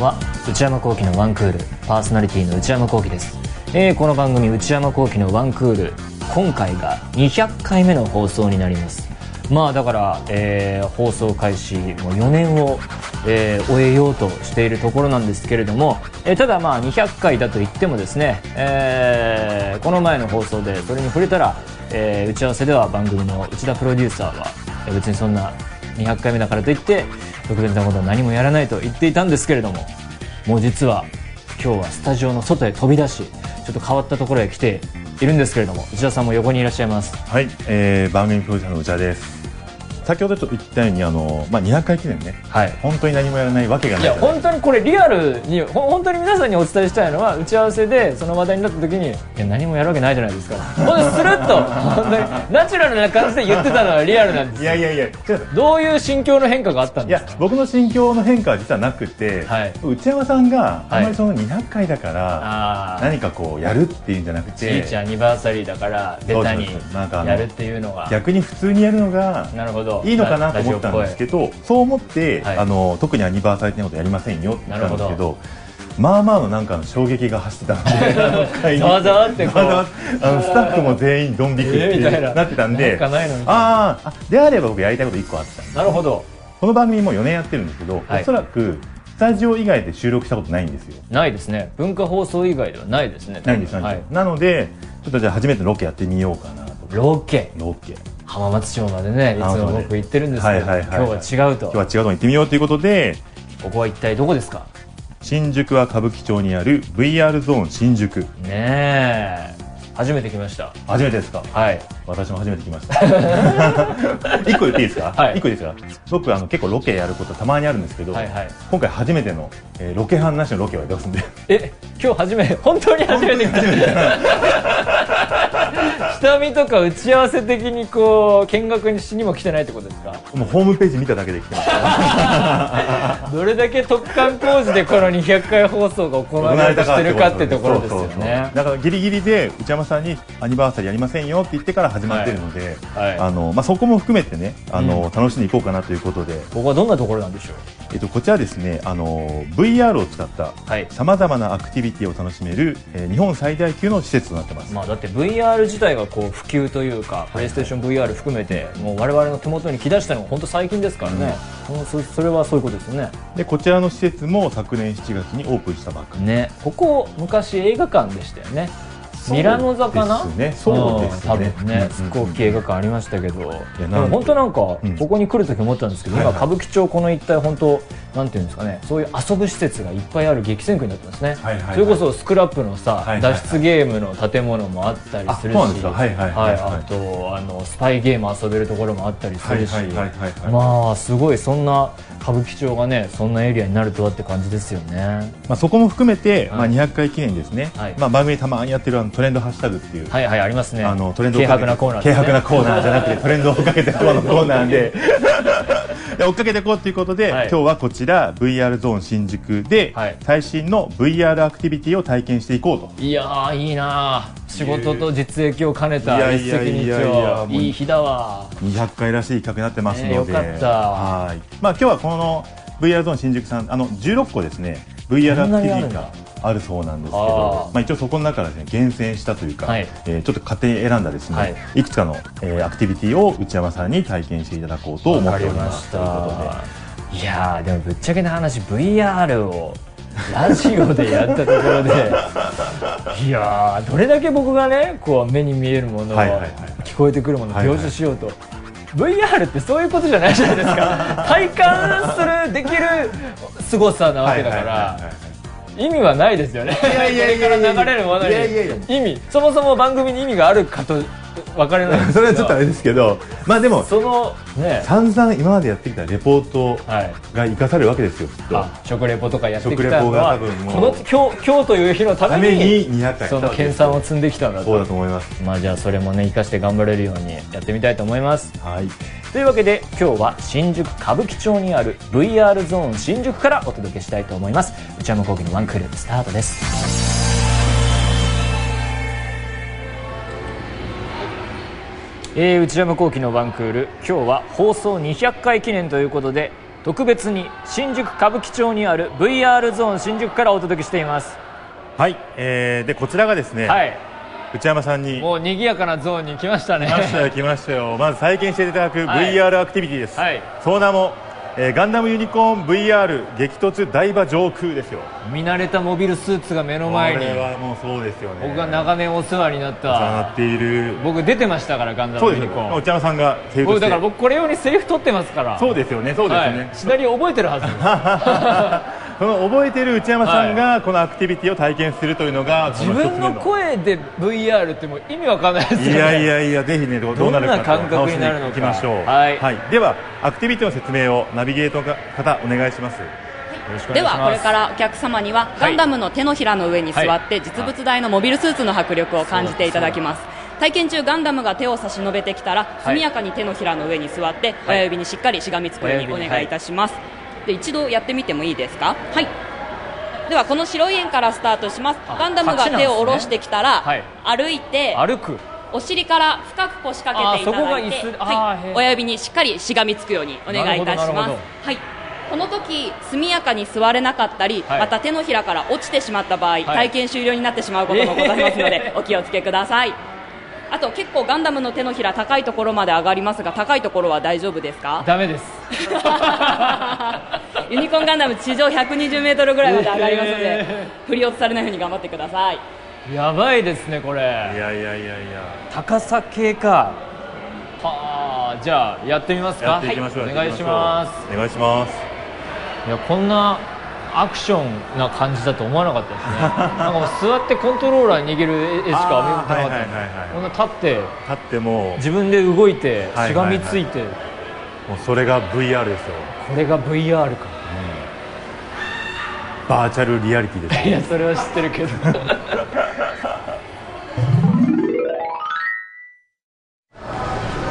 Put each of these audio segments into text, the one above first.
は。内山聖輝のワンクール。パーソナリティの内山聖輝です、えーこの番組内山聖輝のワンクール。今回が200回目の放送になります。まあだから、えー放送開始もう4年を、えー終えようとしているところなんですけれども、えーただまあ200回だと言ってもですね、えーこの前の放送でそれに触れたら、えー打ち合わせでは番組の内田プロデューサーは別にそんな200回目だからといって特別なことは何もやらないと言っていたんですけれどももう実は今日はスタジオの外へ飛び出しちょっと変わったところへ来ているんですけれども内田さんも横にいらっしゃいますはい、えー、番組プロデューサーの内田です。先ほどちょっと言ったようにあのまあ200回記念ね、はい。本当に何もやらないわけがないいや本当にこれリアルにほ本当に皆さんにお伝えしたいのは打ち合わせでその話題になった時にいや何もやるわけないじゃないですか。ほんでスルッと本当にナチュラルな感じで言ってたのはリアルなんです。いやいやいや、どういう心境の変化があったんいですか？や僕の心境の変化は実はなくて、はい。内山さんがあまりその200回だから、ああ何かこうやるっていうんじゃなくちてアニバーサリーだからベタにやるっていうのが。逆に普通にやるのがなるほどいいのかなと思ったんですけどそう思って、はい。あの特にアニバーサリー的なことやりませんよって言ったんですけどまあまあのなんかの衝撃が走ってたので ざわざわってこう。あのスタッフも全員ドン引きってなってたんで、あーあであれば僕やりたいこと1個あったなるほど。この番組も4年やってるんですけど、はい。おそらくスタジオ以外で収録したことないんですよ。ないですね。文化放送以外ではないですね。ないんですなのでちょっとじゃあ初めてのロケやってみようかなと。ロケ。ロケ浜松町までねいつも僕行ってるんですけど、はいはいはいはい。今日は違うと。今日は違うと行ってみようということでここは一体どこですか新宿は歌舞伎町にある VR ゾーン新宿。ねえ。初めて来ました。初めてですか？はい。私も初めて来ました。一個言っていいですか、はい。一個いいですか？僕あの結構ロケやることたまにあるんですけど、はいはい。今回初めての、えーロケ班なしのロケをやってますんで。え今日初め本当に初めて来た下見とか打ち合わせ的にこう見学にしにも来てないってことですか？もうホームページ見ただけで来てます。どれだけ特貫工事でこの200回放送が行われようとしてるかってところですよね。だからギリギリで内山さんにアニバーサリーやりませんよって言ってから始まってるので、はいはい。あのまあ、そこも含めてねあの、うん。楽しんでいこうかなということで、ここはどんなところなんでしょう？えっと、こちらですねあの VR を使ったはい。さまざまなアクティビティを楽しめる、えー日本最大級の施設となってます、まあ、だって VR 自体がこう普及というか、プレイステーション VR 含めてもう我々の手元に来だしたのが本当最近ですからね、もうそそれはそういうことですよね。でこちらの施設も昨年7月にオープンしたばっかり。ね。ここ昔映画館でしたよねミラノ座かな？そうですね。すねん多分ねうんすっごい大きい映画館ありましたけど、でなんも本当なんかうん。ここに来る時思ったんですけど、今歌舞伎町この一帯本当なんていうんですかねそういう遊ぶ施設がいっぱいある激戦区になってますね、それこそスクラップのさ、脱出ゲームの建物もあったりするし。あそうなんですか？はいはいはいはい。あとあのスパイゲーム遊べるところもあったりするし、まあすごいそんな歌舞伎町がねそんなエリアになるとはって感じですよね。まあ、そこも含めて、はい。まあ、200回記念ですね、はい。まあ、番組でたまにやってるあのトレンドハッシュタグっていう、はいはいありますね。あのトレンドを軽薄なコーナー軽薄なーコーナーじゃなくてトレンドをかけてのコーナーでで追っかけていこうということで、はい。今日はこちら VR ゾーン新宿で、はい。最新の VR アクティビティを体験していこうと。いやーいいなー。仕事と実益を兼ねた一石二鳥。いい日だわ。200回らしい企画になってますので、ねよかった。はい。まあ、今日はこの VR ゾーン新宿さんあの16個ですね。VR アクティビティがあるそうなんですけどまあ、一応そこの中からですね厳選したというか、はい。えーちょっと勝手に選んだですね、はい。い、くつかの、えーアクティビティを内山さんに体験していただこうと思っておりますしということで。た。いやーでもぶっちゃけな話 VR をラジオでやったところで いやーどれだけ僕がねこう目に見えるものを、はいはいはい。聞こえてくるものをはいはい。描写しようと、VR ってそういうことじゃないじゃないですか。体感するできる凄さなわけだから、はいはいはいはい意味はないですよね。いやいやいやいやいや。いや。意味そもそも番組に意味があるかと分かれない それはちょっとあれですけどまあでもそのね。散々今までやってきたレポートはい。が生かされるわけですよきっと。あ食レポとかやってき食レポがたのは多分もうこの今日今日という日のたためめにに200回その研鑽を積んできたんだそうだとと思います。まあじゃあそれもね生かして頑張れるようにやってみたいと思います。はい。というわけで今日は新宿歌舞伎町にある VR ゾーン新宿からお届けしたいと思います。内山昂輝のワンクールスタートですえー内山昂輝のワンクール。今日は放送200回記念ということで特別に新宿歌舞伎町にある VR ゾーン新宿からお届けしています。はい、えー、でこちらがですね、はい。内山さんにもう賑やかなゾーンに来ましたね。来ましたよ来ましたよ。まず体験していただくはい。VR アクティビティです、はい。その名も、えーガンダムユニコーン VR 激突台場上空ですよ。見慣れたモビルスーツが目の前に。これはもうそうですよね。僕が長年お世話になっお世話になたっている。僕出てましたからガンダムユニコーン。よ内山さんがだから僕これ用にセリフ取ってますから。そうですよねそうですよね、はい、シナリオ覚えてるはず その覚えてる内山さんがこのアクティビティを体験するというのが自分の声で VR ってもう意味わかんないですよね。いやいやいやぜひねどうなるかどんな感覚になるのきましょう。はい。ではアクティビティの説明をナビゲートの方お願いします。よろしくおで願いしますはこれからお客様にはガンダムの手のひらの上に座ってはい。実物大のモビルスーツの迫力を感じていただきます。体験中ガンダムが手を差し伸べてきたら速やかに手のひらの上に座ってはい親指にしっかりしがみつくようにお願いいたしますで一度やってみてもいいですか？はい。ではこの白い円からスタートします。あガンダムが手を下ろしてきたらはい。歩いて歩く。お尻から深く腰掛けていただいてはい、親指にしっかりしがみつくようにお願いいたします。はい。この時速やかに座れなかったり、はい。また手のひらから落ちてしまった場合、い。体験終了になってしまうこともございますので、えー。お気をつけください。あと結構ガンダムの手のひら高いところまで上がりますが高いところは大丈夫ですか？ダメです ユニコーンガンダム地上120メートルぐらいまで上がりますので、え振り落とされないように頑張ってください。やばいですねこれ。いやいやいやいや。高さ系か。はあじゃあやってみますか。やっていきましょう、はい。お願いします。お願いします。いやこんなアクションな感じだと思わなかったですね。なんか座ってコントローラー握る絵しか見てなかったあーはいはいはいはい。こんな立って立っても自分で動いてはいしがみついて、もうそれが VR ですよ。これが VR かバーチャルリアリティですいやそれは知ってるけど。で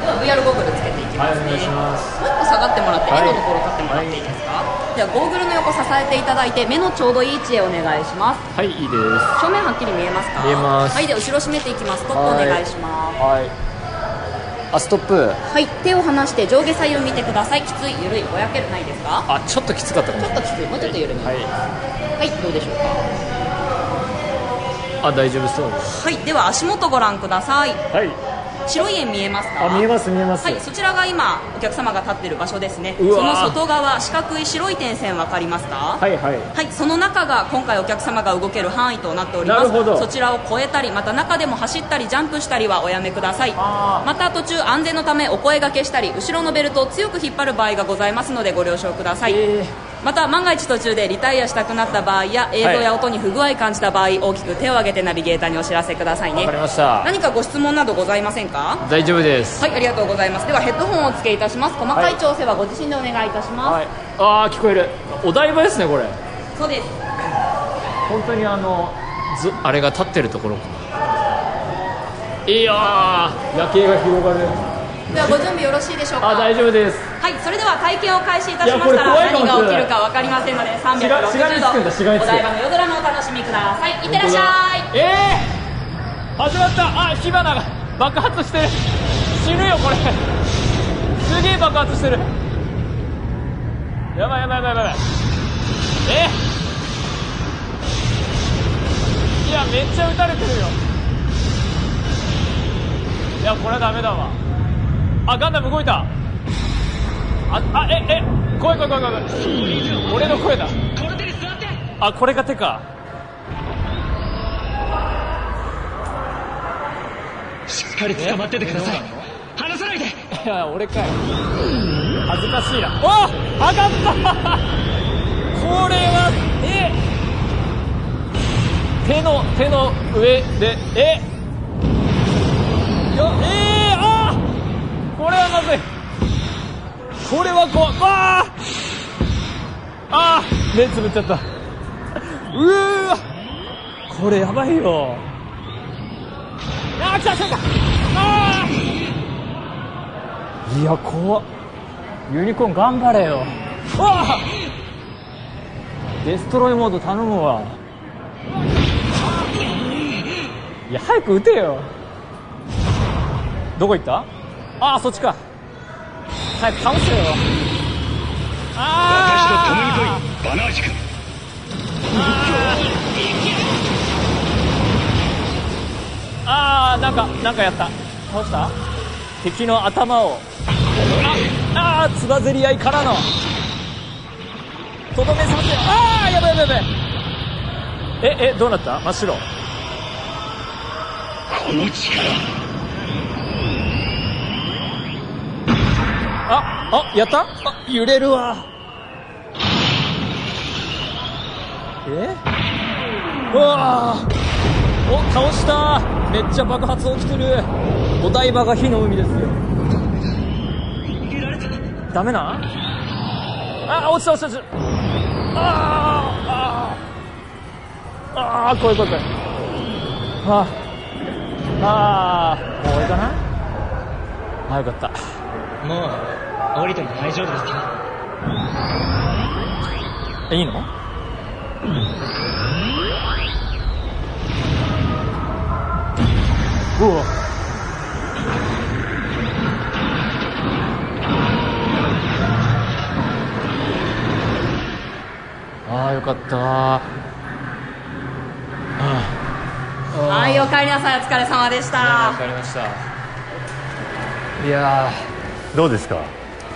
は VR ゴーグルつけていきますね、はいお願いします。もう一個下がってもらって、はい。目のところ立ってもらっていいですか、ではゴーグルの横支えていただいて目のちょうどいい位置へお願いします。はいいいです。正面はっきり見えますか？見えます。はいで後ろ締めていきます。ストップお願いします。はいあストップ。はい。手を離して上下左右見てください。きついゆるいぼやけるないですか？あちょっときつかったかも。ちょっときつい。もうちょっと緩めはい。はい、どうでしょうか？あ大丈夫そう。ですはい。では足元ご覧ください。はい白い円見えますか？あ見えます見えます、はい、そちらが今お客様が立っている場所ですね。うその外側四角い白い点線分かりますか？はいはい。はい、その中が今回お客様が動ける範囲となっております。なるほど。そちらを越えたりまた中でも走ったりジャンプしたりはおやめください。また途中安全のためお声掛けしたり後ろのベルトを強く引っ張る場合がございますのでご了承ください、えまた万が一途中でリタイアしたくなった場合や映像や音に不具合感じた場合、大きく手を挙げてナビゲーターにお知らせくださいね。わかりました。何かご質問などございませんか？大丈夫です。はいありがとうございます。ではヘッドホンをお付けいたします。細かい調整はご自身でお願いいたします、はい。ああ聞こえる。お台場ですねこれ。そうです。本当にあのずあれが立ってるところかいやー夜景が広がるではご準備よろしいでしょうか？あ大丈夫です。はい、それでは体験を開始いたしましたら何が起きるか分かりませんのでしがしがみつくんだしがみつく360度お台場の夜空のお楽しみください。いってらっしゃい。えー、始まった。あ火花が爆発してる。死ぬよこれ。すげえ爆発してる。やばいやばいやばいやばい。えいやめっちゃ撃たれてるよ。いやこれはダメだわあガンダム動いた。ああええ怖い怖い怖い怖い俺の声だ。あこれが手か。しっかり捕まっててください。離さないで。いや俺かい恥ずかしいな。お上がった。これはえ手の手の上でえよえー、あーこれはまずいこれは怖いわーあー目つぶっちゃった。うわこれやばいよあー。来た来た来たあー。いや怖っユニコーン頑張れよ。わあデストロイモード頼むわ。いや早く撃てよ。どこ行った？ああそっちか早く倒せよ私と共に来いバナージ君ああなんかなんかやった倒した敵の頭をああーつばぜり合いからのとどめさせああやばいやばいやばいええどうなった真っ白この力ああやった？あ揺れるわ。え？うわー。お倒した。めっちゃ爆発起きてる。お台場が火の海ですよ。ダメな？あ落ちた落ちた落ちた。あーあー。あー怖い怖い怖い。あ。ーあ。ーもう終わりかな？あよかったもう降りても大丈夫ですよえいいの？うわ。ああよかった。あはい、お帰りなさい、お疲れ様でしあわた。かりました。いやどうですか？ー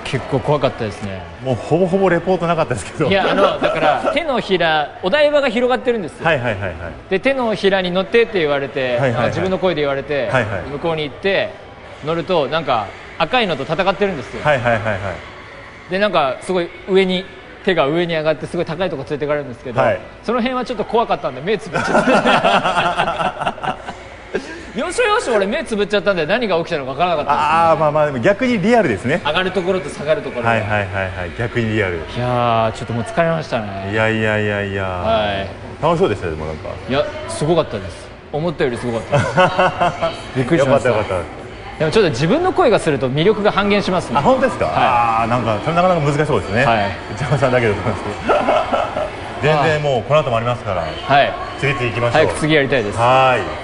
結構怖かったですね。もうほぼほぼレポートなかったですけど。いやあのだから手のひらお台場が広がってるんですよ、はいはいはいはい。で手のひらに乗ってって言われて、はいはいはい。あ自分の声で言われて、はいはい。向こうに行って乗るとなんか赤いのと戦ってるんですよ、はいはいはいはい。でなんかすごい上に手が上に上がってすごい高いとこ連れてかれるんですけど、はい。その辺はちょっと怖かったんで目つぶっちゃって よしよし俺目つぶっちゃったんで何が起きたのか分からなかった。ああまあまあでも逆にリアルですね。上がるところと下がるところ。がはいはいはいはい逆にリアル。いやーちょっともう疲れましたね。いやいやいやいや、は楽しそうでしたよでもなんか。いいやすごかったです。思ったよりすごかった。びっくりしよかました。ったよかった。でもちょっと自分の声がすると魅力が半減しますね。あ本当ですか、はああなんかそれなかなか難しそうですね、はい。内山さんだけだと思いますけど全然もうこの後もありますから。はい。次々行きましょう。早く次やりたいです。はーい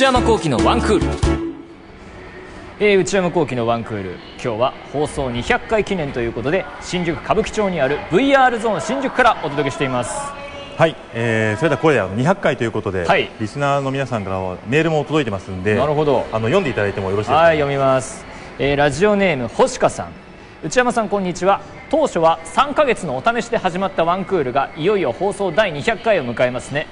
内山聖輝のワンクール、えー内山聖輝のワンクール。今日は放送200回記念ということで新宿歌舞伎町にある VR ゾーン新宿からお届けしています。はい、えー、それではこれであの200回ということで、はい。リスナーの皆さんからはメールも届いてますんでなるほど。あの読んでいただいてもよろしいですか、はい読みます、えーラジオネーム星香さん。内山さんこんにちは。当初は3ヶ月のお試しで始まったワンクールがいよいよ放送第200回を迎えますね、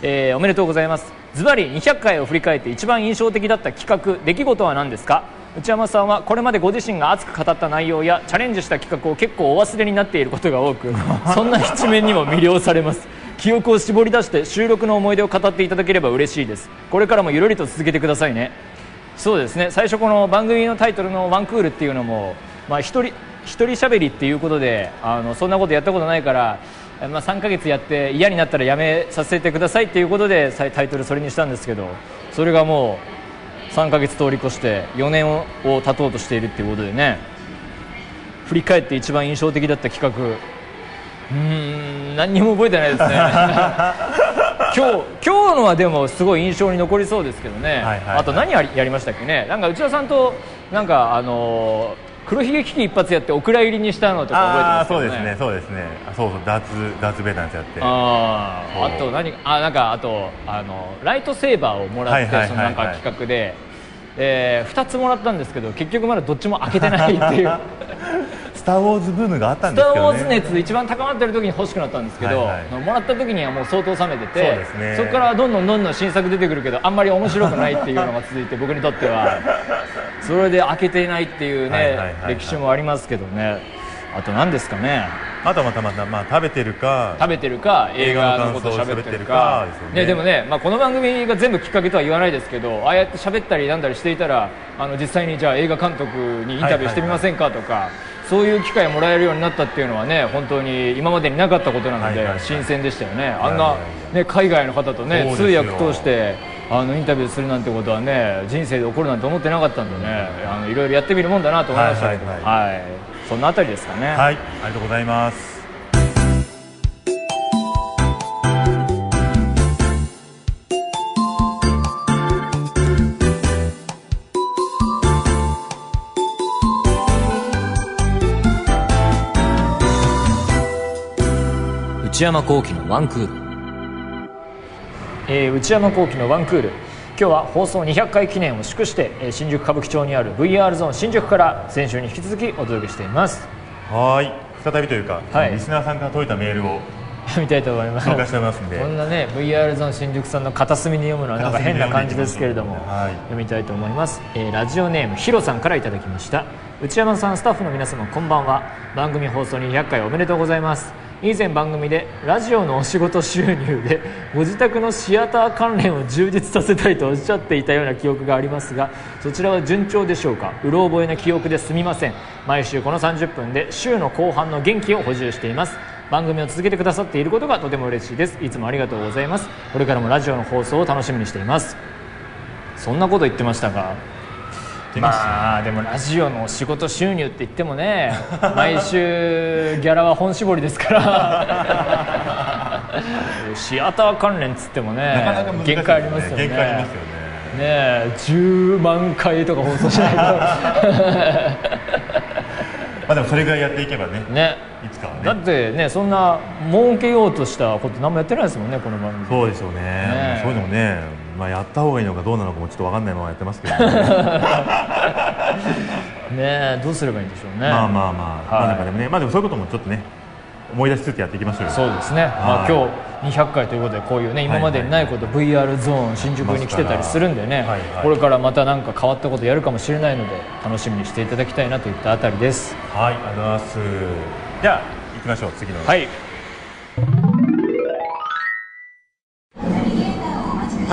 えーおめでとうございますズバリ200回を振り返って一番印象的だった企画出来事は何ですか？内山さんはこれまでご自身が熱く語った内容やチャレンジした企画を結構お忘れになっていることが多く そんな一面にも魅了されます。記憶を絞り出して収録の思い出を語っていただければ嬉しいです。これからもゆるりと続けてくださいね。そうですね。最初この番組のタイトルの「ワンクール」っていうのも、まあ、一人一人喋りっていうことであのそんなことやったことないから、えまあ、3ヶ月やって嫌になったらやめさせてくださいっていうことでさタイトルそれにしたんですけどそれがもう3ヶ月通り越して4年をを経とうとしているっていうことでね振り返って一番印象的だった企画。うーん何にも覚えてないですね。今日今日のはでもすごい印象に残りそうですけどね、はいはいはい。あと何やりやりましたっけね。なんか内田さんとなんかあのー黒ひげ危機一発やってお蔵入りにしたのとか覚えてますよね。そうですね。そうですね。あそうそう。ダーツダーツベーのやつやって。ああと何あなんかあとあのライトセーバーをもらって、そのなんか企画で、え2つもらったんですけど結局まだどっちも開けてないっていう スター・ウォーズブームがあったんスター・ですけどね。ウォーズ熱一番高まってる時に欲しくなったんですけど、はいはい。もらった時にはもう相当冷めててそね。こからどんどんどんどん新作出てくるけどあんまり面白くないっていうのが続いて僕にとっては。それで開けていないっていうね、はいはいはいはい。歴史もありますけどね。あと何ですかね。あとはまたまた、まあ、食べてるか食べてるか映画のことを喋ってるか。でね。ね、でもね、まあ、この番組が全部きっかけとは言わないですけどああやって喋ったりなんだりしていたらあの実際にじゃあ映画監督にインタビューしてみませんかとか、そういう機会をもらえるようになったっていうのはね本当に今までになかったことなので、新鮮でしたよね。あんないね、海外の方とね通訳通してあのインタビューするなんてことはね人生で起こるなんて思ってなかったんでねあのいろいろやってみるもんだなと思いましたけど、はいはいそのあたりですかね。はい。ありがとうございます内山聖輝のワンクール、えー内山聖輝のワンクール。今日は放送200回記念を祝してえー新宿歌舞伎町にある VR ゾーン新宿から先週に引き続きお届けしています。はーい。再びというか、はい。リスナーさんから届いたメールを 読みたいと思います。紹介してますんで。こんなね VR ゾーン新宿さんの片隅に読むのはなんか変な感じですけれども、はい。読みたいと思います、えーラジオネームヒロさんからいただきました。内山さんスタッフの皆様こんばんは。番組放送200回おめでとうございます以前番組でラジオのお仕事収入でご自宅のシアター関連を充実させたいとおっしゃっていたような記憶がありますがそちらは順調でしょうか？うろ覚えな記憶ですみません。毎週この30分で週の後半の元気を補充しています。番組を続けてくださっていることがとても嬉しいです。いつもありがとうございます。これからもラジオの放送を楽しみにしています。そんなこと言ってましたかまあでもラジオの仕事収入って言ってもね 毎週ギャラは本絞りですから。シアター関連っつってもねなかなかね。限界ありますよね。限界ありますよね。ねえ10万回とか放送しない まあでもそれぐらいやっていけばねとね。いつかはね。だってねそんな儲けようとしたこと何もやってないですもんねこの番組。そうでしょうねねそういうのもね、まあ、やった方がいいのかどうなのかもちょっと分かんないままやってますけど、ね、ねえどうすればいいんでしょうね。まあまあまあ、はい。まあなんかでもねまあでもそういうこともちょっとね思い出しつつやっていきましょうよ。そうですね、まあ、はい今日200回ということでこういうね今までにないこと VR ゾーン新宿に来てたりするんでね、はいはい。これからまた何か変わったことやるかもしれないので楽しみにしていただきたいなといったあたりです。はいありがとうございます。じゃあ行きましょう。次の。はい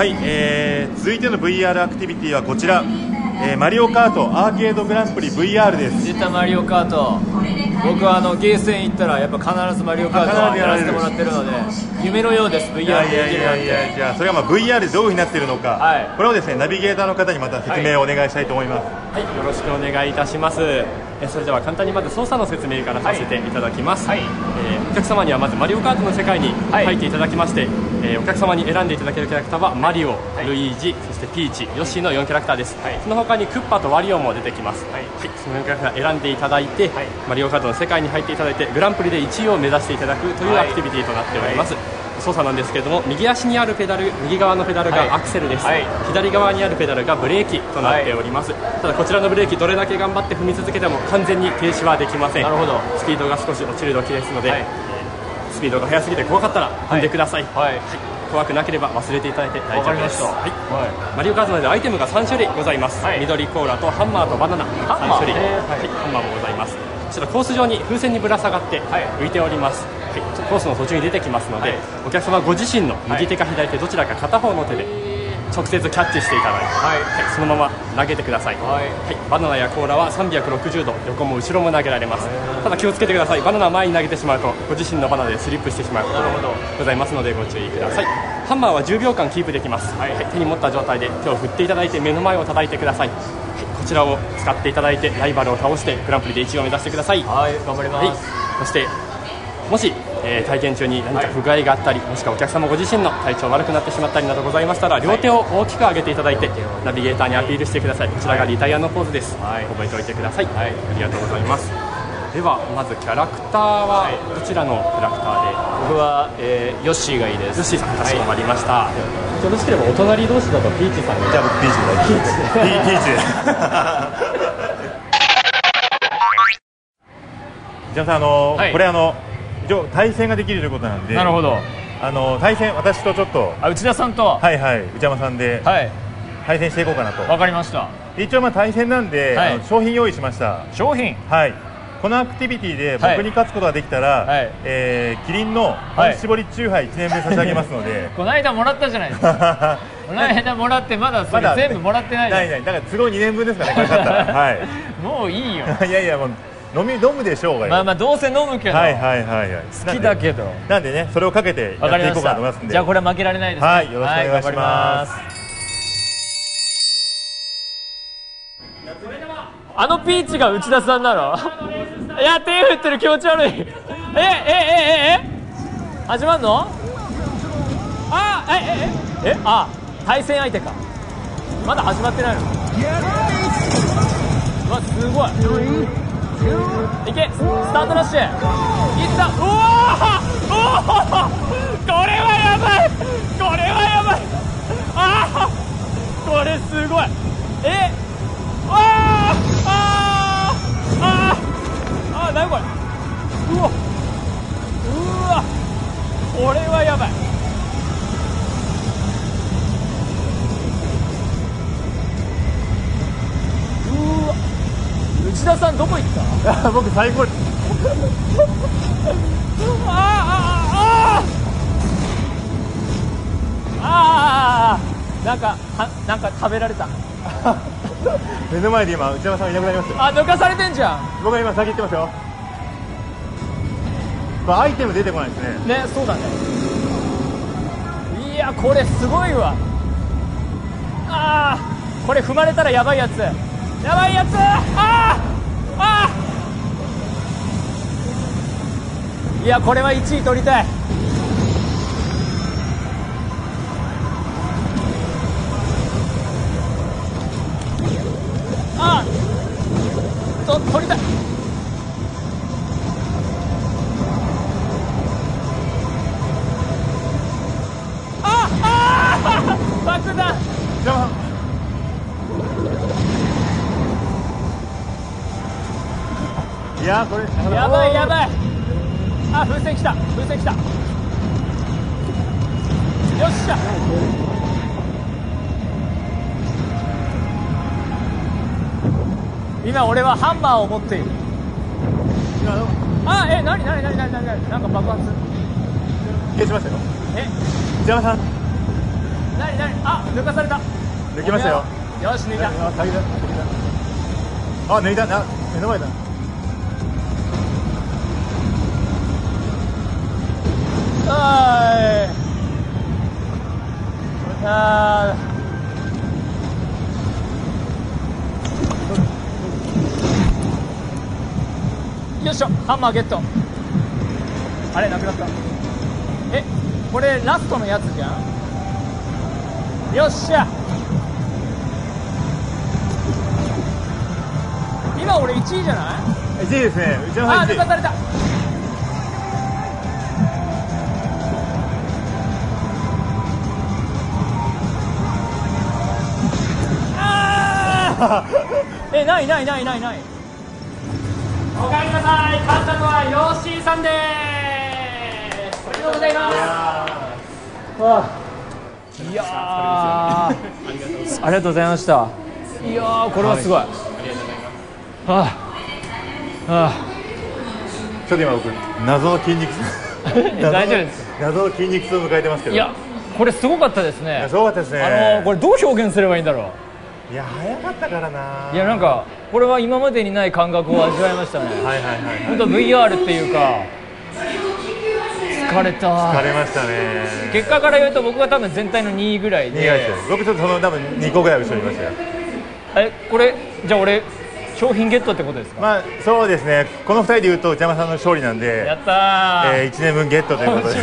はい、えー続いての VR アクティビティはこちら、えーマリオカートアーケードグランプリ VR です。出たマリオカート。僕はあのゲーセン行ったらやっぱ必ずマリオカートはやらせてもらってるので夢のようです VR いやいでやいやいやじゃあそれがまあ VR でどういうふうになっているのか、はい。これをですねナビゲーターの方にまた説明をお願いしたいと思います、はい、よろしくお願いいたします。えそれでは簡単にまず操作の説明からさせていただきます。はい。えーお客様にはまずマリオカートの世界にはい。入っていただきまして、えーお客様に選んでいただけるキャラクターはマリオ、い。ルイージ、そしてピーチ、ヨッシーの4キャラクターです。その他にクッパとワリオも出てきます。はい、その4キャラクター選んでいただいて、マリオカートの世界に入っていただいてグランプリで1位を目指していただくというはい。アクティビティとなっております。操作なんですけれども右足にあるペダル右側のペダルはい。がアクセルです、はい。左側にあるペダルがブレーキとなっております、ただこちらのブレーキどれだけ頑張って踏み続けても完全に停止はできません。なるほど。スピードが少し落ちる時ですので、はい。スピードが速すぎて怖かったら踏んでください、はい。怖くなければ忘れていただいて大丈夫です、はい。はマリオカートでアイテムが3種類ございます、はい。緑コーラとハンマーとバナナハンマー。3種類、はい。ハンマーもございます。こちらコース上に風船にぶら下がってはい浮いております、はい。コースの途中に出てきますので、はい。お客様ご自身の右手か左手どちらか片方の手で直接キャッチしていただいて、はい。はいそのまま投げてください、はい。はい。バナナやコーラは360度横も後ろも投げられます。ただ気をつけてください。バナナ前に投げてしまうとご自身のバナナでスリップしてしまうこともございますのでご注意ください。ハンマーは10秒間キープできます、はい。手に持った状態で手を振っていただいて目の前を叩いてください、はい。こちらを使っていただいてライバルを倒してグランプリで1位を目指してください。はい。頑張りはい。ます、そしてもし、えー体験中に何か不具合があったり、もしくはお客様ご自身の体調悪くなってしまったりなどございましたら両手を大きく上げていただいて、ナビゲーターにアピールしてください。こちらがリタイアのポーズです、はい。覚えておいてください、はい。ありがとうございます。ではまずキャラクターはどちらのキャラクターで、僕は、えーヨッシーがいいです。ヨッシーさんかしこまりました、よろしければお隣同士だとピーチさんじゃあ僕ピーチで大丈夫です。ピーチです。じゃああの、はい。これあの対戦ができるということなんでなるほど。あの対戦私とちょっとあ内田さんと？ははいはい内山さんではい。対戦していこうかなと、わかりました。一応まあ対戦なんで、はい。あの商品用意しました。商品？はい。このアクティビティではい。僕に勝つことができたら、はい。えーキリンのはい。本搾りチューハイ1年分差し上げますので、この間もらったじゃないですか。この間もらってまだそれ全部もらってないないない。だから都合2年分ですからねこれ勝ったら。はい。ん もういいよ。いやいやもう飲み飲むでしょうがよ。まあまあどうせ飲むけど、はいはいはいはい。好きだけど。なんでなんでねそれをかけてやっていこうかなと思いたますんで。じゃあこれは負けられないですね。はいよろしくお願いします。は頑張りますあのピーチが内田さんなの？いや手振ってる気持ち悪い。ええええええ？始まんの？あえええ？えあ対戦相手か。まだ始まってないの？うわすごいいけスタートダッシュ。いった。うわ最高ですああああああなんかはなんか食べられた目の前で今内山さんいなくなりましたよあ抜かされてんじゃん僕は今先行ってますよこれアイテム出てこないですねねそうだねいやこれすごいわああこれ踏まれたらやばいやつやばいやつああいやこれは1位取りたい。ああと取りたい。ああ爆弾。いやーこれやばいやばいあ風船来た風船来た。よっしゃ。今俺はハンマーを持っている。あえなになになになんか爆発。消しましたよ。え？内山さん。なになにあ抜かされた。抜きましたよ。よし抜いた。あ抜いた。な目の前だはいあーよいしょ。ハンマーゲット。あれなくなった。えこれラストのやつじゃん。よっしゃ。今俺1位じゃない？1位ですね。内山さん1位。あ抜かされた えないないないないない。おかえりなさい。勝ったのはヨッシーさんです。おめでとうございます。いやー。ありがとうございました。いやーこれはすごい、はあはちょっと今僕謎の筋肉 大丈夫です。謎の筋肉痛を迎えてますけど。いやこれすごかったですね。すごかったですね。あのこれどう表現すればいいんだろいや早かったからな。ういやなんかこれは今までにない感覚を味わいましたね。はいはいはいはい。本当 VR っていうか疲れた。疲れましたね。結果から言うと僕が多分全体の2位ぐらいで。苦いで僕ちょっとその多分2個ぐらい後ろにいましたよ。えこれじゃあ俺商品ゲットってことですか、まあそうですね。この2人で言うと内山さんの勝利なんでやったー、えー、1年分ゲットということで。す。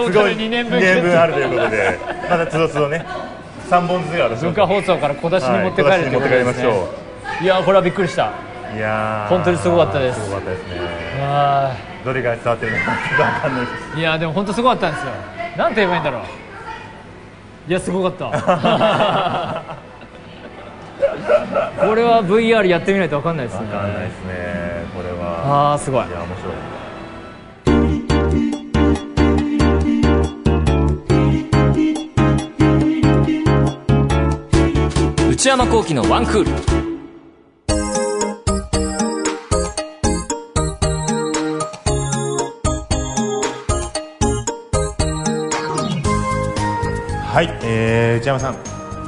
ごい二年分あるということで。まだつどつどね3本ずつある文化放送から小出しに持って帰るはいってことですね。いやーこれはびっくりした。いやー本当にすごかったです。すごかったですね。あどれが伝わってるのかちょっとわかんないです。ーいやーでも本当すごかったんですよ。なんて言えばいいんだろう。いやすごかった。これは VR やってみないと分かんないですね。わかんないですねこれは。ああすごい。いや面白い内山聖輝のワンクール。はい、えー、内山さん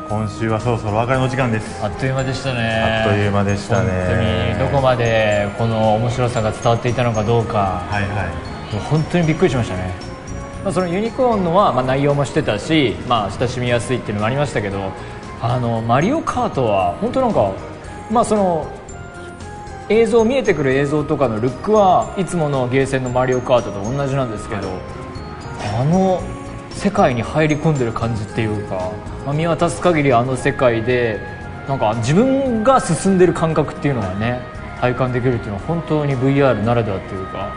今週はそろそろお別れの時間です。あっという間でしたね。あっという間でしたね。本当にどこまでこの面白さが伝わっていたのかどうか。はいはい。本当にびっくりしましたね、まあ、そのユニコーンのは、まあ、内容もしてたし、まあ、親しみやすいっていうのもありましたけどあのマリオカートは本当なんか、まあ、その映像見えてくる映像とかのルックはいつものゲーセンのマリオカートと同じなんですけど、あの世界に入り込んでる感じっていうか、まあ、見渡す限りあの世界でなんか自分が進んでる感覚っていうのがね体感できるっていうのは本当に VR ならではっていうか、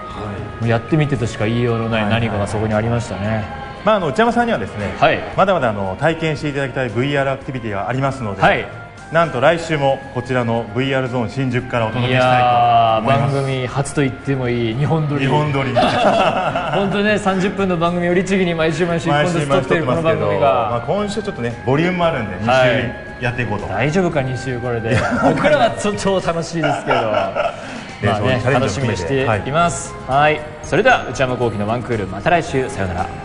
もうやってみてとしか言いようのない。何かがそこにありましたね、まあ、あの内山さんにはですね、はい。まだまだあの体験していただきたい VR アクティビティがありますので、はい。なんと来週もこちらの VR ゾーン新宿からお届いけしたいと思います。組初と言ってもいい日本撮り。日本撮り 本当ね30分の番組を律儀に毎週毎週1本ずつ撮っているこの番組まあ、が今週ちょっとねボリュームもあるんで2はい。週やっていこうと、大丈夫か2週これで。僕らはちょ超楽しいですけど。まあね楽しみにしています。はい、それでは内山聖輝のワンクールまた来週。さようなら